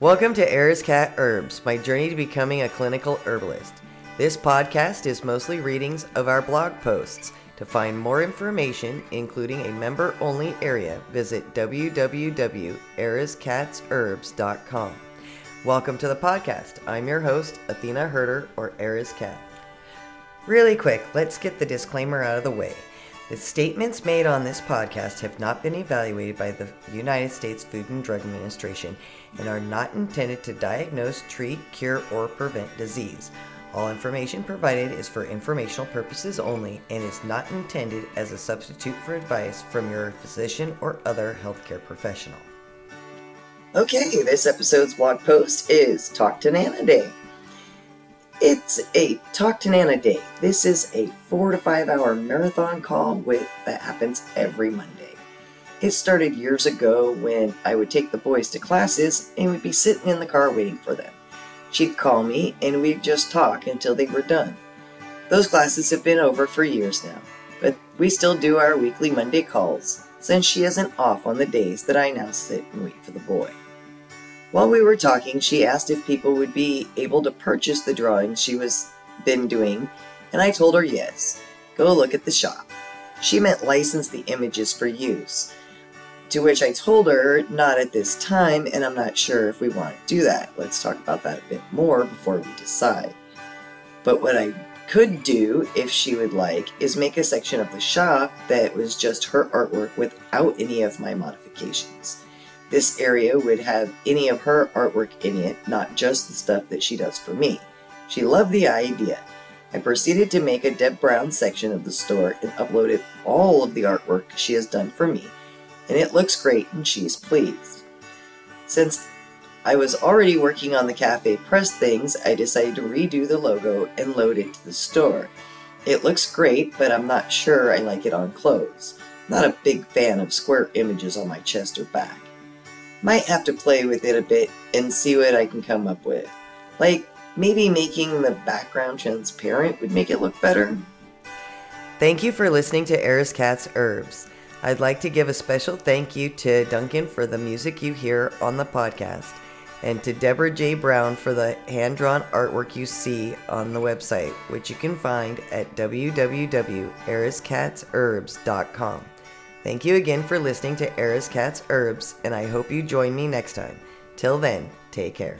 Welcome to Arizkatt Herbs, my journey to becoming a clinical herbalist. This podcast is mostly readings of our blog posts. To find more information, including a member only area, visit www.arizkattsherbs.com. Welcome to the podcast. I'm your host, Athena Herder, or Arizkatt. Really quick, let's get the disclaimer out of the way. The statements made on this podcast have not been evaluated by the United States Food and Drug Administration and are not intended to diagnose, treat, cure, or prevent disease. All information provided is for informational purposes only and is not intended as a substitute for advice from your physician or other healthcare professional. Okay, this episode's blog post is Talk to Nana Day. It's a Talk to Nana Day. This is a four to five hour marathon call with that happens every Monday. It started years ago when I would take the boys to classes and we'd be sitting in the car waiting for them. She'd call me and we'd just talk until they were done. Those classes have been over for years now, but we still do our weekly Monday calls since she isn't off on the days that I now sit and wait for the boy. While we were talking, she asked if people would be able to purchase the drawings she was been doing, and I told her yes. Go look at the shop. She meant license the images for use. To which I told her, not at this time, and I'm not sure if we want to do that. Let's talk about that a bit more before we decide. But what I could do, if she would like, is make a section of the shop that was just her artwork without any of my modifications. This area would have any of her artwork in it, not just the stuff that she does for me. She loved the idea. I proceeded to make a Deb Brown section of the store and uploaded all of the artwork she has done for me, and it looks great and she's pleased. Since I was already working on the CafePress things, I decided to redo the logo and load it to the store. It looks great, but I'm not sure I like it on clothes. Not a big fan of square images on my chest or back. Might have to play with it a bit and see what I can come up with. Like, maybe making the background transparent would make it look better. Thank you for listening to Arizkatt's Herbs. I'd like to give a special thank you to Duncan for the music you hear on the podcast, and to Debora J. Brown for the hand drawn artwork you see on the website, which you can find at www.arizkattsherbs.com. Thank you again for listening to Arizkatt's Herbs, and I hope you join me next time. Till then, take care.